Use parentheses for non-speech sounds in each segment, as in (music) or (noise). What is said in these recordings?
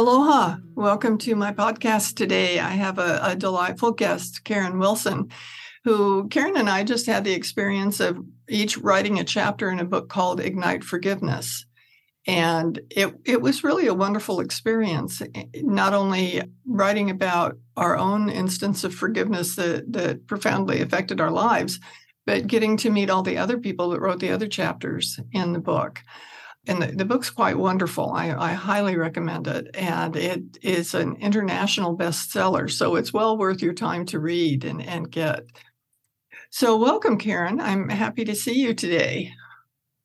Aloha. Welcome to my podcast today. I have a, a, delightful guest, Karen Wilson, who Karen and I just had the experience of each writing a chapter in a book called Ignite Forgiveness. And it, it was really a wonderful experience, eh, not only writing about our own instance of forgiveness that, that profoundly affected our lives, but getting to meet all the other people that wrote the other chapters in the book and the, the, book's quite wonderful. I, I, highly recommend it. And it is an international bestseller. So it's well worth your time to read and, and get. So, welcome, Karen. I'm happy to see you today.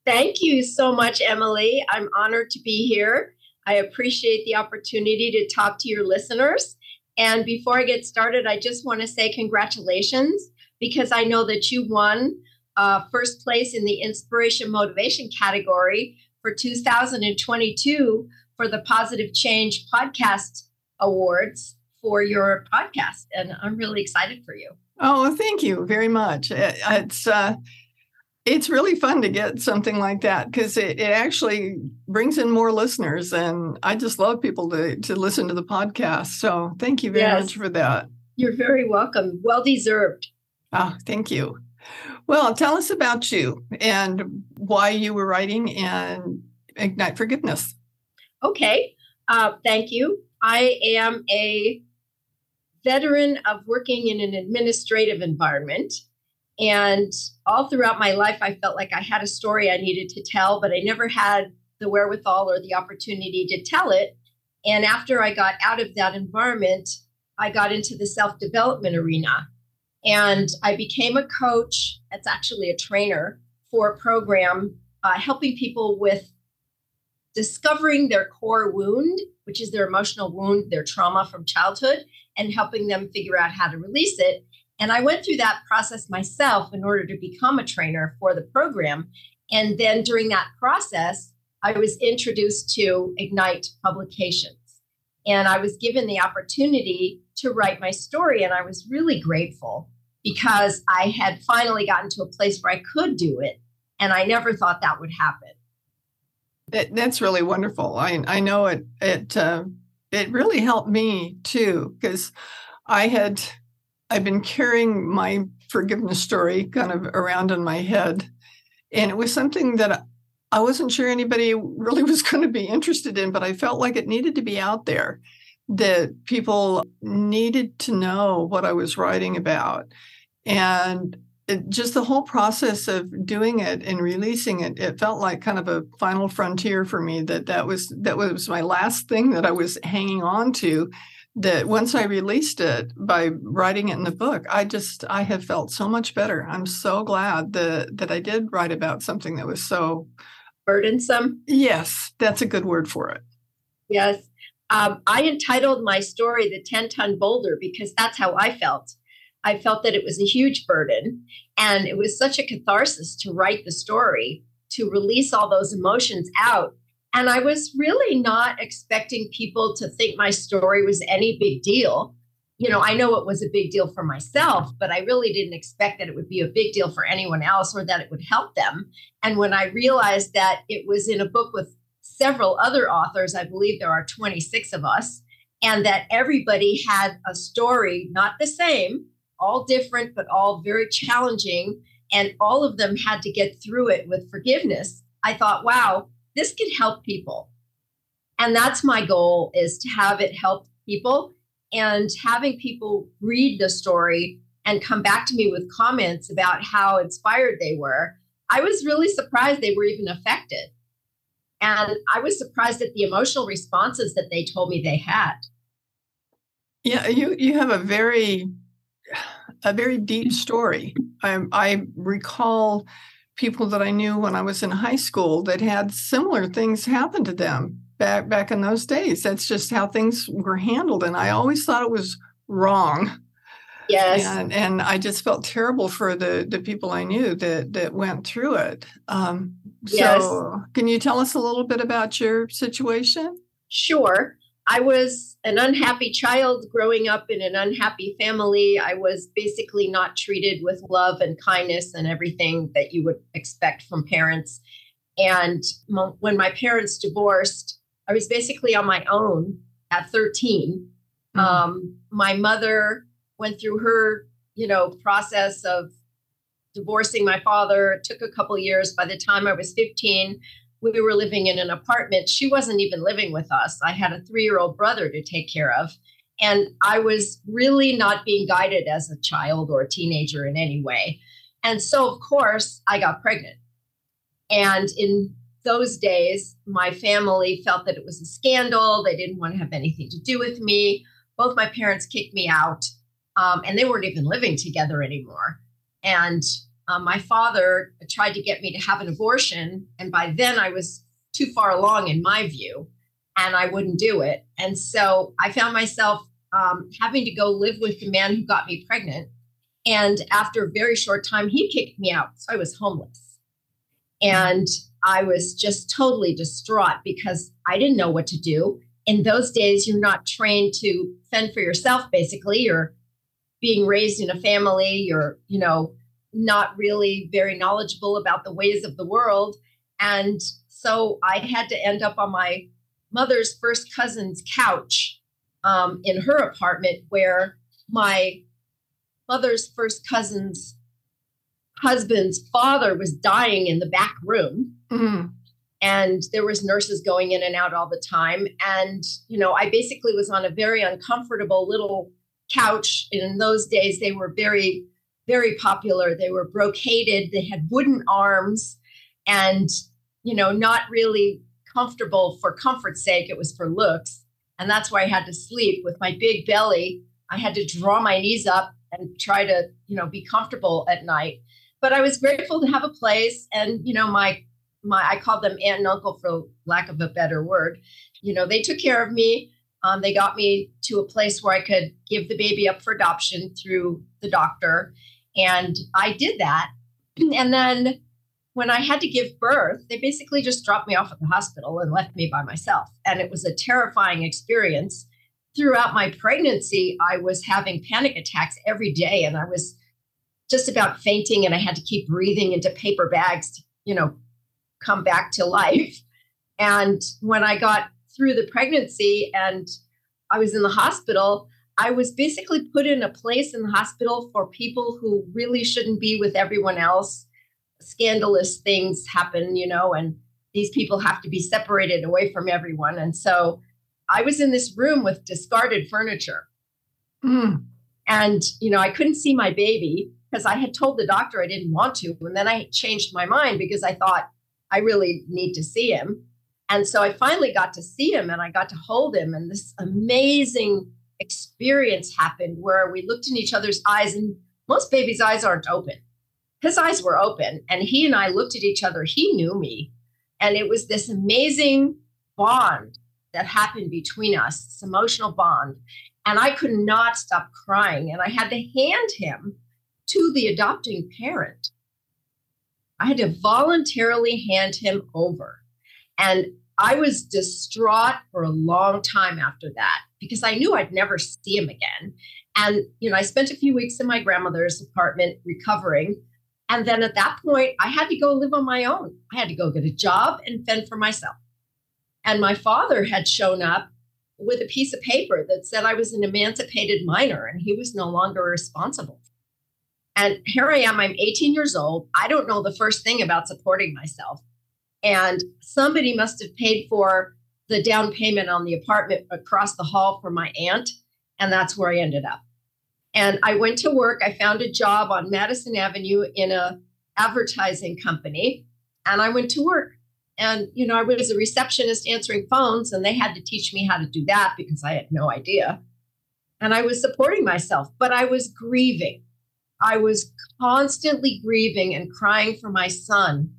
Thank you so much, Emily. I'm honored to be here. I appreciate the opportunity to talk to your listeners. And before I get started, I just want to say congratulations because I know that you won uh, first place in the inspiration motivation category for 2022 for the Positive Change Podcast Awards for your podcast. And I'm really excited for you. Oh, thank you very much. It's, uh, it's really fun to get something like that because it, it actually brings in more listeners and i just love people to, to listen to the podcast so thank you very yes. much for that you're very welcome well deserved oh thank you well, tell us about you and why you were writing and Ignite Forgiveness. Okay, uh, thank you. I am a veteran of working in an administrative environment. And all throughout my life, I felt like I had a story I needed to tell, but I never had the wherewithal or the opportunity to tell it. And after I got out of that environment, I got into the self development arena. And I became a coach, that's actually a trainer for a program uh, helping people with discovering their core wound, which is their emotional wound, their trauma from childhood, and helping them figure out how to release it. And I went through that process myself in order to become a trainer for the program. And then during that process, I was introduced to Ignite Publications. And I was given the opportunity to write my story. And I was really grateful because I had finally gotten to a place where I could do it. And I never thought that would happen. That, that's really wonderful. I, I know it, it, uh, it really helped me too, because I had, I've been carrying my forgiveness story kind of around in my head. And it was something that I wasn't sure anybody really (laughs) was going to be interested in, but I felt like it needed to be out there, that people needed to know what I was writing about and it, just the whole process of doing it and releasing it it felt like kind of a final frontier for me that that was that was my last thing that i was hanging on to that once i released it by writing it in the book i just i have felt so much better. I'm so glad that that i did write about something that was so burdensome. Yes that's a good word for it. Yes. Um, i entitled my story the 10 ton boulder because that's how i felt I felt that it was a huge burden. And it was such a catharsis to write the story, to release all those emotions out. And I was really not expecting people to think my story was any big deal. You know, I know it was a big deal for myself, but I really didn't expect that it would be a big deal for anyone else or that it would help them. And when I realized that it was in a book with several other authors, I believe there are 26 of us, and that everybody had a story, not the same, all different, but all very challenging. And all of them had to get through it with forgiveness. I thought, wow, this could help people. And that's my goal is to have it help people and having people read the story and come back to me with comments about how inspired they were. I was really surprised they were even affected. And I was surprised at the emotional responses that they told me they had. Yeah, you you have a very a very deep story. I, I recall people that I knew when I was in high school that had similar things happen to them. back back in those days. That's just how things were handled, and I always thought it was wrong. Yes, and and I just felt terrible for the the people I knew that that went through it. Um, yes. So, can you tell us a little bit about your situation? Sure. I was an unhappy child growing up in an unhappy family. I was basically not treated with love and kindness and everything that you would expect from parents. And when my parents divorced, I was basically on my own at 13. Mm-hmm. Um, my mother went through her, you know, process of divorcing my father. It took a couple years. By the time I was 15, we were living in an apartment. She wasn't even living with us. I had a three year old brother to take care of. And I was really not being guided as a child or a teenager in any way. And so, of course, I got pregnant. And in those days, my family felt that it was a scandal. They didn't want to have anything to do with me. Both my parents kicked me out, um, and they weren't even living together anymore. And um, my father tried to get me to have an abortion. And by then I was too far along in my view, and I wouldn't do it. And so I found myself um, having to go live with the man who got me pregnant. And after a very short time, he kicked me out. So I was homeless. And I was just totally distraught because I didn't know what to do. In those days, you're not trained to fend for yourself, basically. You're being raised in a family, you're, you know, not really very knowledgeable about the ways of the world. And so I had to end up on my mother's first cousin's couch um, in her apartment, where my mother's first cousin's husband's father was dying in the back room. Mm-hmm. And there was nurses going in and out all the time. And, you know, I basically was on a very uncomfortable little couch. In those days, they were very very popular. They were brocaded, they had wooden arms, and, you know, not really comfortable for comfort's sake. It was for looks. And that's why I had to sleep with my big belly. I had to draw my knees up and try to, you know, be comfortable at night. But I was grateful to have a place. And, you know, my, my, I called them aunt and uncle for lack of a better word. You know, they took care of me. Um, they got me to a place where I could give the baby up for adoption through the doctor. And I did that. (clears throat) And then when I had to give birth, they basically just dropped me off at the hospital and left me by myself. And it was a terrifying experience. Throughout my pregnancy, I was having panic attacks every day and I was just about fainting and I had to keep breathing into paper bags to, you know, come back to life. And when I got through the pregnancy and I was in the hospital, I was basically put in a place in the hospital for people who really shouldn't be with everyone else. Scandalous things happen, you know, and these people have to be separated away from everyone. And so I was in this room with discarded furniture. Mm. And, you know, I couldn't see my baby because I had told the doctor I didn't want to. And then I changed my mind because I thought I really need to see him. And so I finally got to see him and I got to hold him. And this amazing experience happened where we looked in each other's eyes and most babies' eyes aren't open. His eyes were open and he and I looked at each other. He knew me. And it was this amazing bond that happened between us, this emotional bond. And I could not stop crying. And I had to hand him to the adopting parent. I had to voluntarily hand him over. And I was distraught for a long time after that because I knew I'd never see him again. And, you know, I spent a few weeks in my grandmother's apartment recovering. And then at that point, I had to go live on my own. I had to go get a job and fend for myself. And my father had shown up with a piece of paper that said I was an emancipated minor and he was no longer responsible. And here I am, I'm 18 years old. I don't know the first thing about supporting myself. And somebody must have paid for the down payment on the apartment across the hall for my aunt. And that's where I ended up. And I went to work. I found a job on Madison Avenue in a advertising company. And I went to work. And, you know, I was a receptionist answering phones, and they had to teach me how to do that because I had no idea. And I was supporting myself, but I was grieving. I was constantly grieving and crying for my son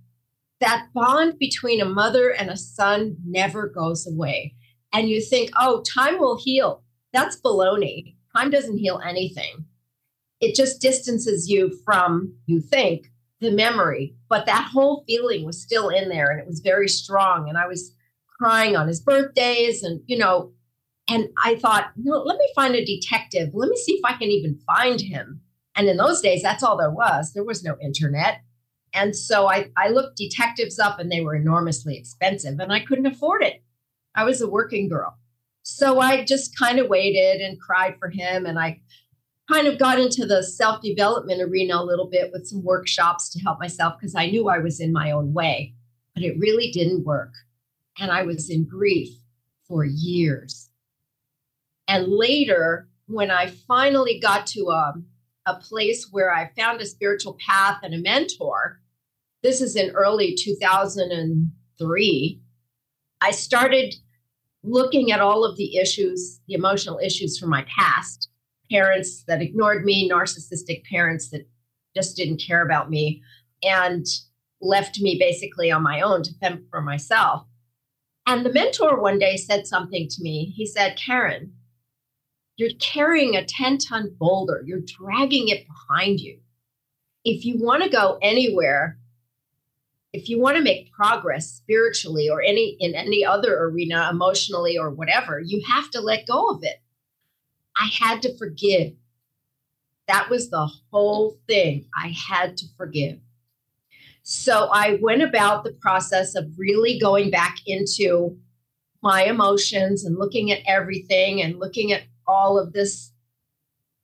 that bond between a mother and a son never goes away. And you think, oh, time will heal. That's baloney. Time doesn't heal anything. It just distances you from, you think, the memory. But that whole feeling was still in there and it was very strong. And I was crying on his birthdays and, you know, and I thought, no, let me find a detective. Let me see if I can even find him. And in those days, that's all there was. There was no internet. And so I, I looked detectives up and they were enormously expensive and I couldn't afford it. I was a working girl. So I just kind of waited and cried for him. And I kind of got into the self development arena a little bit with some workshops to help myself because I knew I was in my own way, but it really didn't work. And I was in grief for years. And later, when I finally got to a, a place where I found a spiritual path and a mentor, this is in early 2003, I started looking at all of the issues, the emotional issues from my past parents that ignored me, narcissistic parents that just didn't care about me, and left me basically on my own to fend for myself. And the mentor one day said something to me. He said, Karen, you're carrying a 10 ton boulder, you're dragging it behind you. If you want to go anywhere, if you want to make progress spiritually or any in any other arena emotionally or whatever you have to let go of it. I had to forgive. That was the whole thing. I had to forgive. So i went about the process of really going back into my emotions and looking at everything and looking at all of this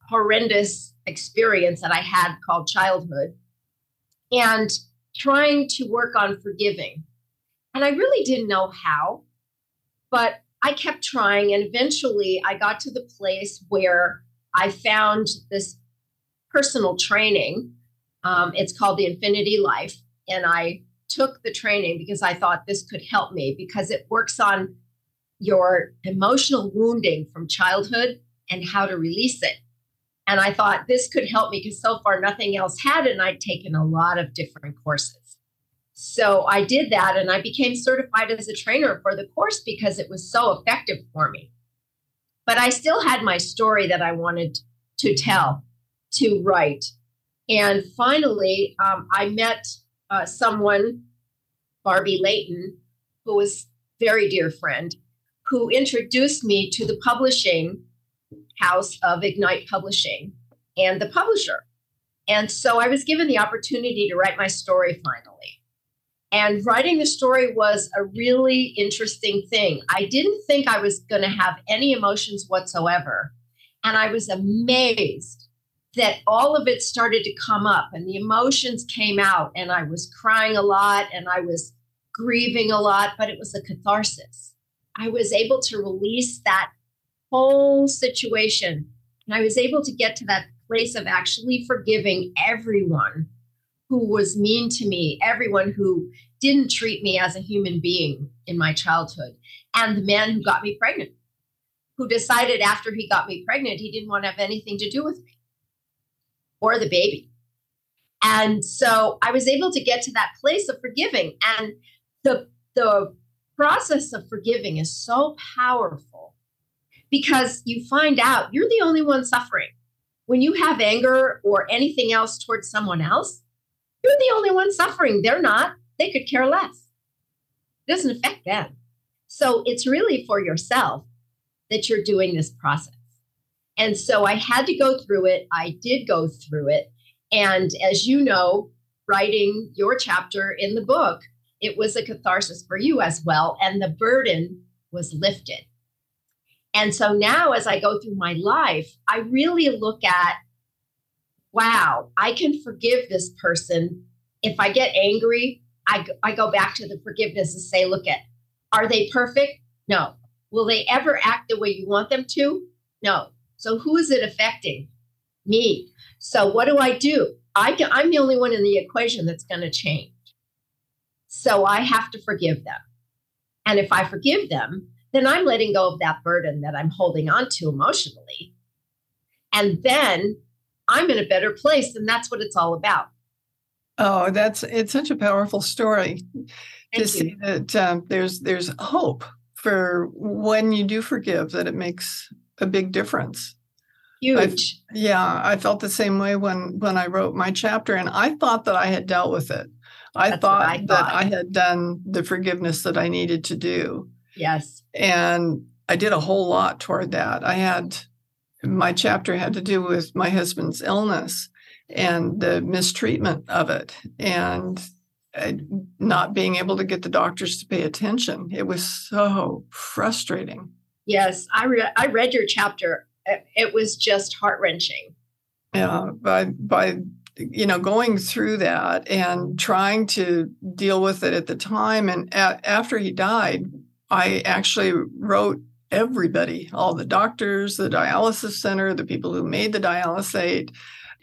horrendous experience that i had called childhood. And trying to work on forgiving. And I really didn't know how, but I kept trying. And eventually I got to the place where I found this personal training. Um, it's called the Infinity Life. And I took the training because I thought this could help me because it works on your emotional wounding from childhood and how to release it. And I thought this could help me because so far nothing else had, and I'd taken a lot of different courses. So I did that and I became certified as a trainer for the course because it was so effective for me. But I still had my story that I wanted to tell, to write. And finally, um, I met uh, someone, Barbie Layton, who was very dear friend, who introduced me to the publishing house of Ignite Publishing and the publisher. And so I was given the opportunity to write my story finally. And writing the story was a really interesting thing. I didn't think I was going to have any emotions whatsoever. And I was amazed that all of it started to come up and the emotions came out. And I was crying a lot and I was grieving a lot, but it was a catharsis. I was able to release that whole situation. And I was able to get to that place of actually forgiving everyone who was mean to me, everyone who didn't treat me as a human being in my childhood, and the man who got me pregnant, who decided after he got me pregnant, he didn't want to have anything to do with me or the baby. And so I was able to get to that place of forgiving. And the, the process of forgiving is so powerful because you find out you're the only one suffering. When you have anger or anything else towards someone else, you're the only one suffering. They're not. They could care less. It doesn't affect them. So it's really for yourself that you're doing this process. And so I had to go through it. I did go through it. And as you know, writing your chapter in the book, it was a catharsis for you as well. And the burden was lifted. And so now, as I go through my life, I really look at wow, I can forgive this person. If I get angry, I, I go back to the forgiveness and say, look at, are they perfect? No. Will they ever act the way you want them to? No. So who is it affecting? Me. So what do I do? I can, I'm the only one in the equation that's going to change. So I have to forgive them. And if I forgive them, then I'm letting go of that burden that I'm holding on to emotionally. And then I'm in a better place. And that's what it's all about. Oh, that's it's such a powerful story Thank to you. see that um, there's there's hope for when you do forgive that it makes a big difference. Huge. Yeah, I felt the same way when when I wrote my chapter, and I thought that I had dealt with it. I That's what thought that. I had done the forgiveness that I needed to do, yes. and I did a whole lot toward that. I had my chapter had to do with my husband's illness and the mistreatment of it, and uh, not being able to get the doctors to pay attention. It was so frustrating. Yes. I re- I read your chapter. It, it was just heart wrenching. yeah by by you know going through that and trying to deal with it at the time and a- after he died i actually wrote everybody all the doctors the dialysis center the people who made the dialysate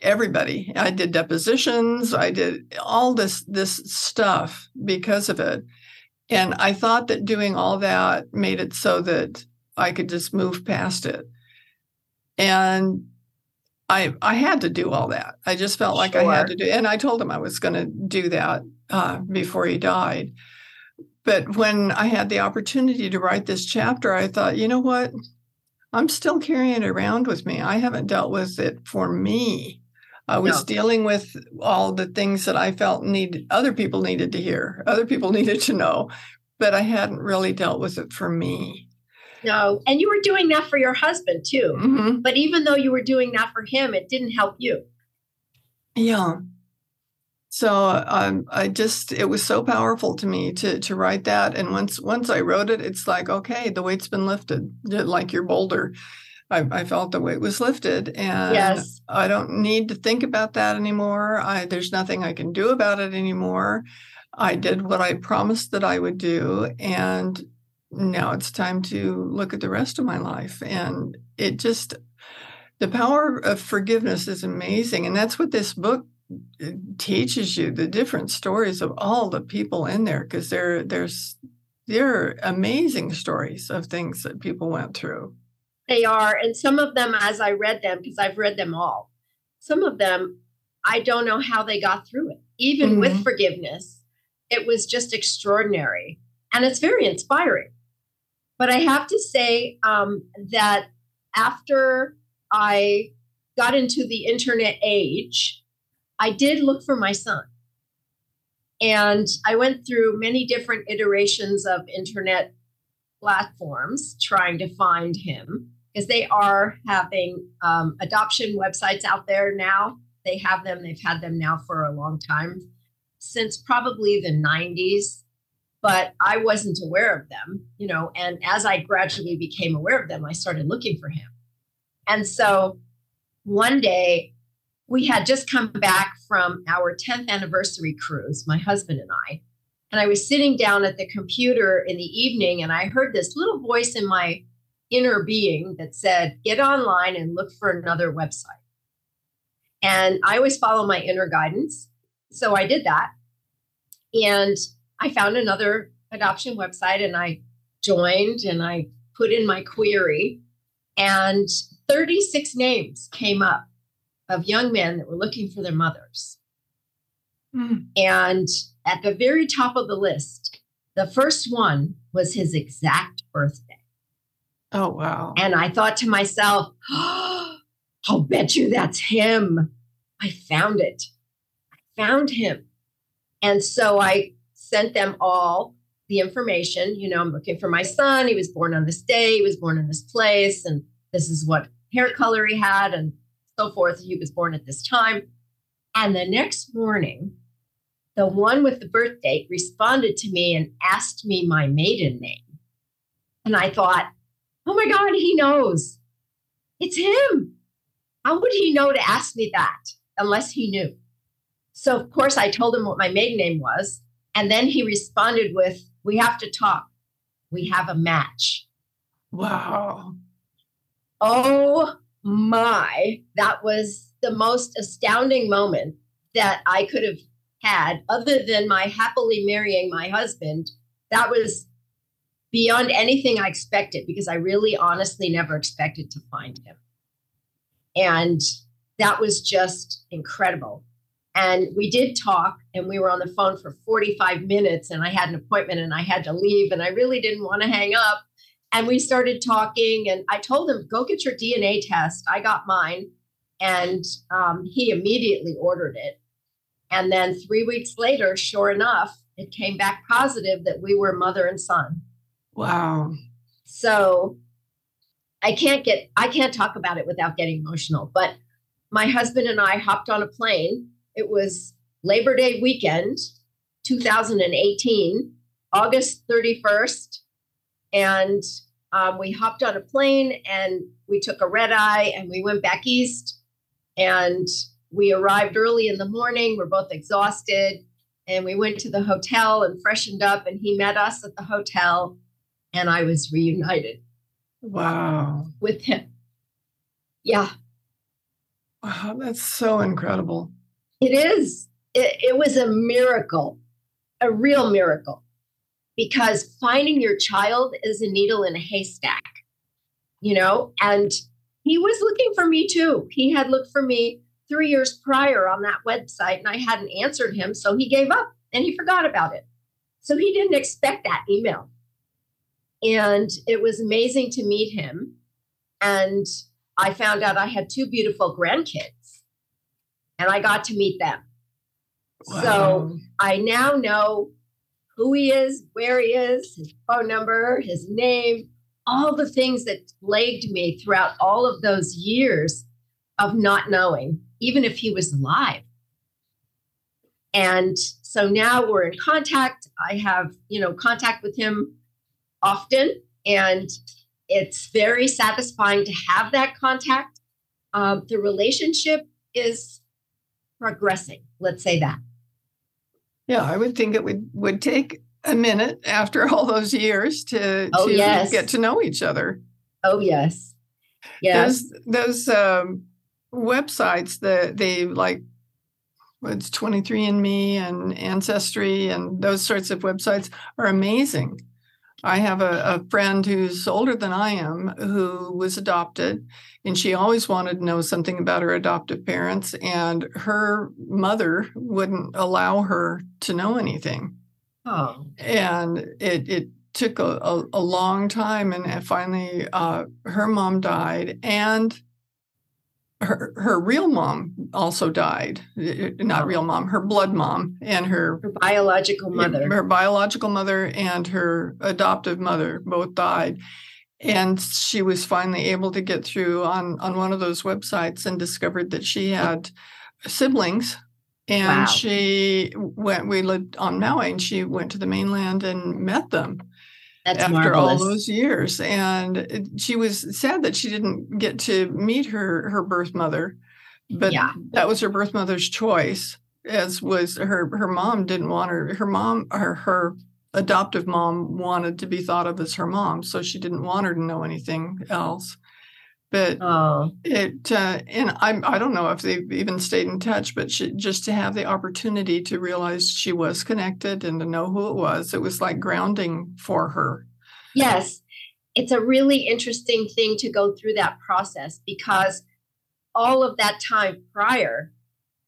everybody. I did depositions. I did all this this stuff because of it. And i thought that doing all that made it so that i could just move past it. And I I had to do all that. I just felt like I had to do, and I told him I was going to do that uh, before he died. But when I had the opportunity to write this chapter, I thought, you know what? I'm still carrying it around with me. I haven't dealt with it for me. I was No. dealing with all the things that I felt need other people needed to hear, other people (laughs) needed to know, but I hadn't really dealt with it for me. No. And you were doing that for your husband too. Mhm. But even though you were doing that for him, it didn't help you. Yeah. So um, I just it was so powerful to me to to write that, and once once I wrote it, it's like okay, the weight's been lifted, like your boulder. I, I felt the weight was lifted, and Yes. I don't need to think about that anymore. I there's nothing I can do about it anymore. I did what I promised that I would do, and now it's time to look at the rest of my life. And it just the power of forgiveness is amazing, and that's what this book teaches you the different stories of all the people in there because there there's they're amazing stories of things that people went through. They are. And some of them, as I read them, because I've read them all, some of them, I don't know how they got through it. Even with Mhm. forgiveness, it was just extraordinary. And it's very inspiring. But I have to say um, that after I got into the internet age, I did look for my son. And I went through many different iterations of internet platforms trying to find him because they are having um, adoption websites out there now. They have them, they've had them now for a long time, since probably the 90s. But I wasn't aware of them, you know. And as I gradually became aware of them, I started looking for him. And so one day we had just come back from our 10th anniversary cruise, my husband and I. And I was sitting down at the computer in the evening and I heard this little voice in my inner being that said, Get online and look for another website. And I always follow my inner guidance. So I did that. And I found another adoption website and I joined and I put in my query. And 36 names came up of young men that were looking for their mothers. Mm. And at the very top of the list, the first one was his exact birthday. Oh wow! And I thought to myself, oh, (gasps) I'll bet you that's him. I found it. I found him. And so I sent them all the information. You know, I'm looking for my son. He was born on this day, he was born in this place, and this is what hair color he had, and so forth. He was born at this time. And the next morning, the one with the birth date responded to me and asked me my maiden name. And I thought, oh my God, he knows. It's him. How would he know to ask me that unless he knew? So, of course, I told him what my maiden name was. And then he responded with, We have to talk. We have a match. Wow! Oh my, that was the most astounding moment that I could have had, other than my happily marrying my husband. That was beyond anything I expected because I really honestly never expected to find him. And that was just incredible. And we did talk, and we were on the phone for 45 minutes, and I had an appointment and I had to leave, and I really didn't want to hang up. And we started talking, and I told him, Go get your DNA test. I got mine. And um, he immediately ordered it. And then three weeks later, sure enough, it came back positive that we were mother and son. Wow. So I can't get, I can't talk about it without getting emotional. But my husband and I hopped on a plane. It was Labor Day weekend, 2018, August 31st. And um, we hopped on a plane and we took a red eye and we went back east. And we arrived early in the morning. We're both exhausted. And we went to the hotel and freshened up. And he met us at the hotel. And I was reunited. Wow. With him. Yeah. Wow. That's so incredible. It is. It, it was a miracle, a real miracle because finding your child is a needle in a haystack, you know, and he was looking for me too. He had looked for me three years prior on that website and I hadn't answered him. So he gave up and he forgot about it. So he didn't expect that email. And it was amazing to meet him. And I found out I had two beautiful grandkids and I got to meet them. Wow. So I now know who he is, where he is, his phone number, his name, all the things that plagued me throughout all of those years of not knowing, even if he was alive. And so now we're in contact. I have, you know, contact with him often, and it's very satisfying to have that contact. Um, the relationship is progressing, let's say that. Yeah, I would think it would would take a minute after all those years to, oh, to yes. get to know each other. Oh yes. Yes. Those, those um, websites that they like it's 23andme and ancestry and those sorts of websites are amazing i have a, a, friend who's older than i am who was adopted and she always wanted to know something about her adoptive parents and her mother wouldn't allow her to know anything. Oh. And it it took a, a, a long time and finally uh, her mom died and her her real mom also died uh, uh, not real mom her blood mom and her, her biological mother. her biological mother and her adoptive mother both died. And she was finally able to get through on on one of those websites and discovered that she had siblings. And wow. she went we lived on maui and she went to the mainland and met them That's after marvelous. all those years and she was sad that she didn't get to meet her her birth mother but yeah. that was her birth mother's choice as was her her mom didn't want her her mom or her adoptive mom wanted to be thought of as her mom, so she didn't want her to know anything else. But oh. it, uh, and I'm, I don't know if they've even stayed in touch, but she, just to have the opportunity to realize she was connected and to know who it was, it was like grounding for her. Yes. It's a really interesting thing to go through that process because all of that time prior,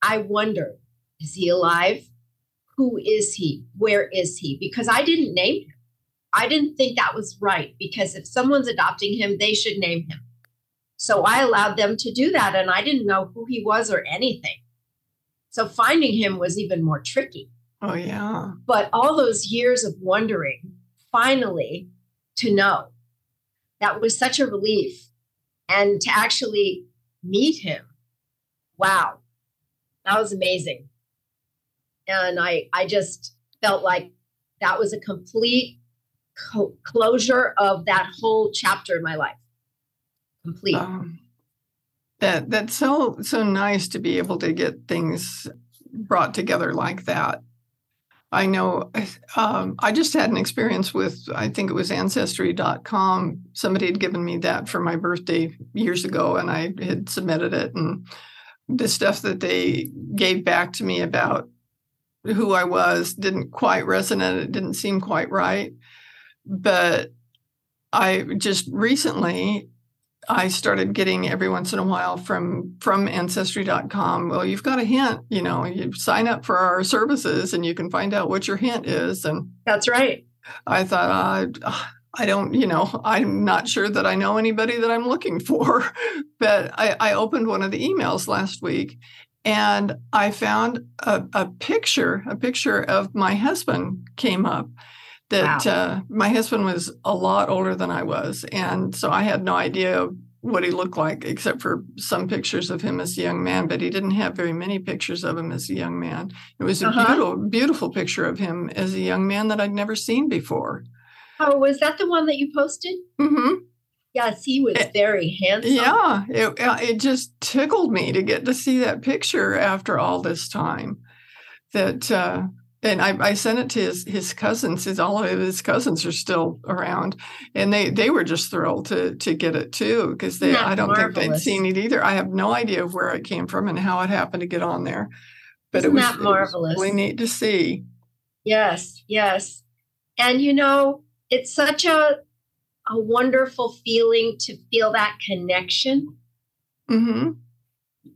I wondered, is he alive? who is he? Where is he? Because I didn't name him. I didn't think that was right because if someone's adopting him, they should name him. So I allowed them to do that and I didn't know who he was or anything. So finding him was even more tricky. Oh, yeah. But all those years of wondering, finally to know, that was such a relief. And to actually meet him, wow, that was amazing and I I just felt like that was a complete co- closure of that whole chapter in my life. Complete. Um, that that's so so nice to be able to get things brought together like that. I know (sighs) um, I just had an experience with, I think it was ancestry.com. Somebody had given me that for my birthday years ago, and I had submitted it. And the stuff that they gave back to me about who I was didn't quite resonate. It didn't seem quite right. But I just recently I started getting every once in a while from from ancestry.com. Well, you've got a hint, you know, you sign up for our services and you can find out what your hint is. And that's right. I thought, uh, I don't, you know, I'm not sure that I know anybody that I'm looking for. (laughs) But I, I opened one of the emails last week and I found a, a picture, a picture of my husband came up that wow. uh, my husband was a lot older than I was. And so I had no idea what he looked like, except for some pictures of him as a young man, but he didn't have very many pictures of him as a young man. It was a uh-huh. beautiful, beautiful picture of him as a young man that I'd never seen before. Oh, was that the one that you posted? Mm-hmm. Yes, he was very handsome. Yeah, it, it just tickled me to get to see that picture after all this time. That uh, and I, I, sent it to his his cousins. His all of his cousins are still around, and they they were just thrilled to to get it too because they I don't marvelous. think they'd seen it either. I have no idea of where it came from and how it happened to get on there, but Isn't it was, that marvelous. It was really neat to see. Yes, yes, and you know it's such a a wonderful feeling to feel that connection. Mm-hmm.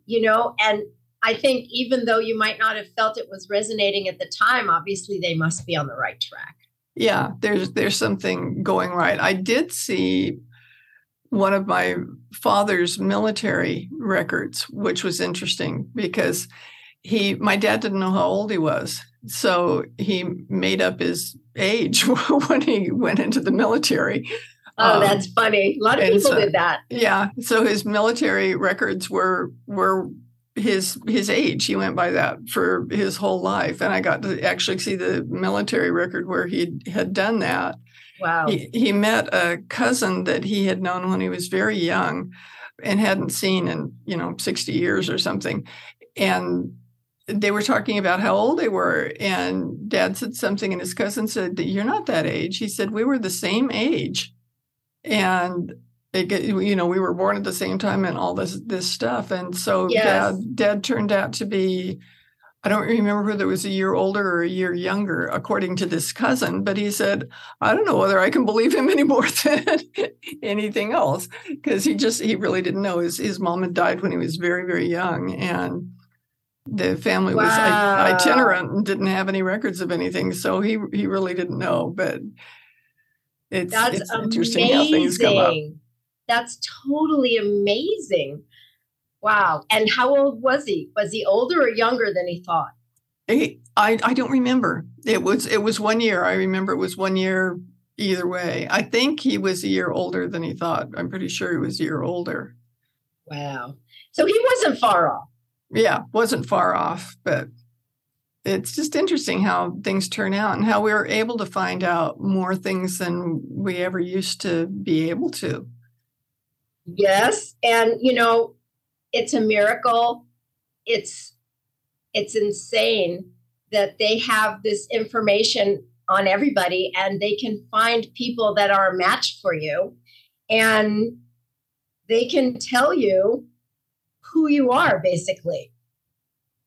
You know, and I think even though you might not have felt it was resonating at the time, obviously they must be on the right track. Yeah, there's there's something going right. I did see one of my father's military records, which was interesting because he my dad didn't know how old he was. So he made up his age (laughs) when he went into the military. Oh, um, that's funny. A lot of people so, did that. Yeah. So his military records were were his his age. He went by that for his whole life, and I got to actually see the military record where he had done that. Wow! He, he met a cousin that he had known when he was very young, and hadn't seen in you know sixty years or something, and they were talking about how old they were and dad said something and his cousin said you're not that age he said we were the same age and it, you know, we were born at the same time and all this this stuff. And so yes. dad dad turned out to be I don't remember whether it was a year older or a year younger, according to this cousin, but he said, I don't know whether I can believe him (laughs) any more than anything else. Because he just he really didn't know. His his mom had died when he was very, very young. And the family wow. was itinerant and didn't have any records of anything. So he he really didn't know. But it's, That's it's interesting how things come up. That's totally amazing. Wow. And how old was he? Was he older or younger than he thought? I, I don't remember. It was it was one year. I remember it was one year either way. I think he was a year older than he thought. I'm pretty sure he was a year older. Wow. So he wasn't far off. Yeah, wasn't far off, but it's just interesting how things turn out and how we are able to find out more things than we ever used to be able to. Yes, and you know, it's a miracle. It's it's insane that they have this information on everybody and they can find people that are a match for you and they can tell you who you are basically.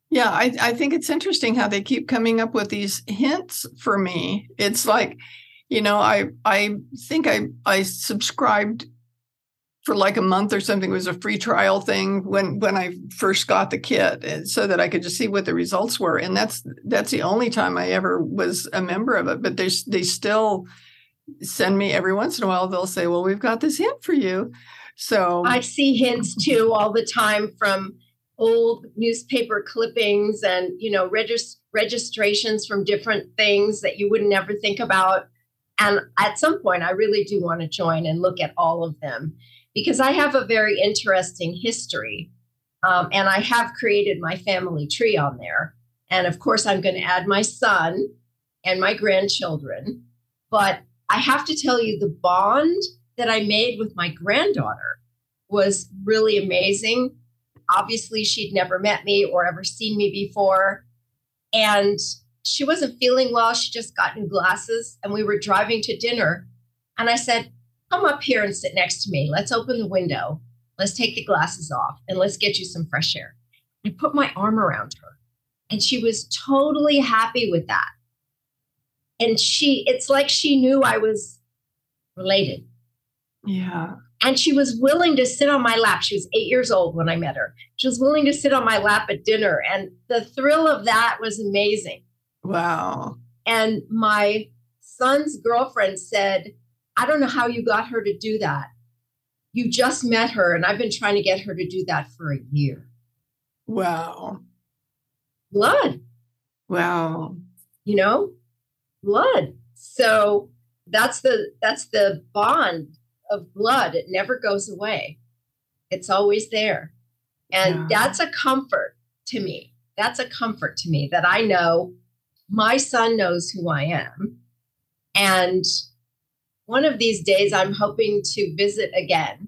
Yeah, I, I think it's interesting how they keep coming up with these hints for me. It's like, you know, I I think I I subscribed for like a month or something. It was a free trial thing when when I first got the kit, eh, so that I could just see what the results were. And that's that's the only time I ever was a member of it. But they they still send me every once in a while. They'll say, "Well, we've got this hint for you." So I see hints too all the time from old newspaper clippings and you know regist- registrations from different things that you would never think about. And at some point, I really do want to join and look at all of them because I have a very interesting history. Um, and I have created my family tree on there. And of course, I'm going to add my son and my grandchildren. But I have to tell you, the bond that I made with my granddaughter was really amazing. Obviously, she'd never met me or ever seen me before. And she wasn't feeling well. She just got new glasses, and we were driving to dinner. And I said, come up here and sit next to me. Let's open the window. Let's take the glasses off and let's get you some fresh air. I put my arm around her and she was totally happy with that. And she, it's like she knew I was related. Yeah. And she was willing to sit on my lap. She was eight years old when I met her. She was willing to sit on my lap at dinner. And the thrill of that was amazing. Wow. And my son's girlfriend said, I don't know how you got her to do that. You just met her, and I've been trying to get her to do that for a year. Wow. Blood. Wow. You know, blood. So that's the that's the bond of blood. It never goes away. It's always there. And that's a comfort to me. That's a comfort to me that I know my son knows who I am. And one of these days, I'm hoping to visit again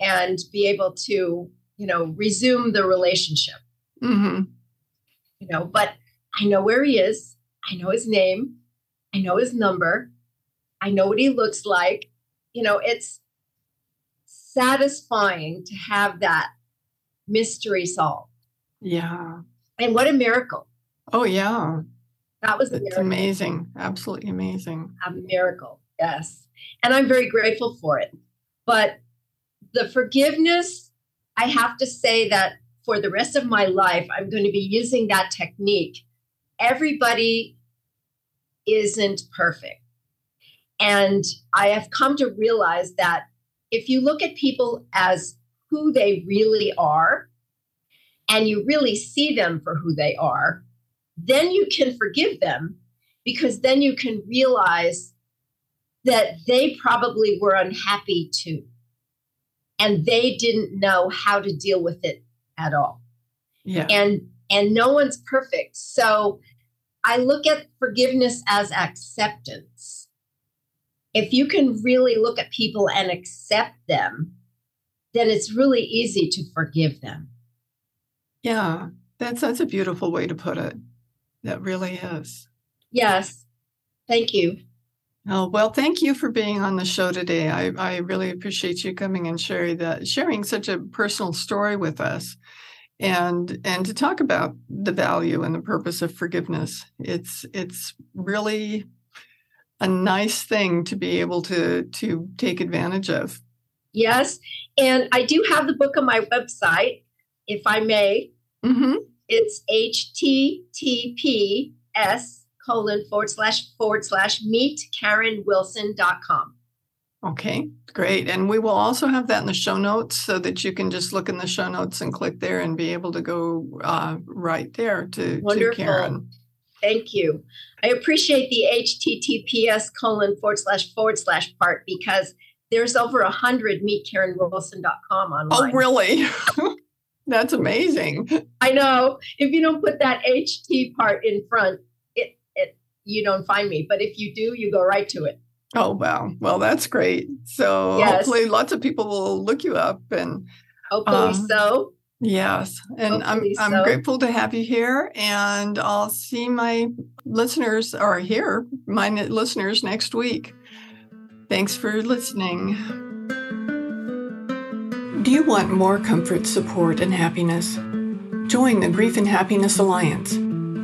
and be able to, you know, resume the relationship. Mm-hmm. You know, but I know where he is. I know his name. I know his number. I know what he looks like. You know, it's satisfying to have that mystery solved. Yeah. And what a miracle. Oh, yeah. That was it's amazing. Absolutely amazing. A miracle. Yes. And I'm very grateful for it. But the forgiveness, I have to say that for the rest of my life, I'm going to be using that technique. Everybody isn't perfect. And I have come to realize that if you look at people as who they really are, and you really see them for who they are, then you can forgive them because then you can realize that they probably were unhappy too. And they didn't know how to deal with it at all. Yeah. And and no one's perfect. So I look at forgiveness as acceptance. If you can really look at people and accept them, then it's really easy to forgive them. Yeah, that's that's a beautiful way to put it. That really is. Yes. Thank you. Oh, well, thank you for being on the show today. I, I really appreciate you coming and sharing that, sharing such a personal story with us and and to talk about the value and the purpose of forgiveness. It's it's really a nice thing to be able to to take advantage of. Yes. And I do have the book on my website, if I may. Mm-hmm. It's https colon forward slash forward slash meet karenwilson.com. Okay, great. And we will also have that in the show notes so that you can just look in the show notes and click there and be able to go uh, right there to, Wonderful. to Karen. Thank you. I appreciate the HTTPS colon forward slash forward slash part because there's over a hundred meetkarenwilson.com online. Oh, really? (laughs) That's amazing. I know. If you don't put that HT part in front, you don't find me. But if you do, you go right to it. Oh wow. Well, that's great. So yes. hopefully lots of people will look you up and hopefully um, so. Yes. And hopefully I'm so. I'm grateful to have you here and I'll see my listeners or hear my listeners next week. Thanks for listening. Do you want more comfort, support, and happiness? Join the Grief and Happiness Alliance.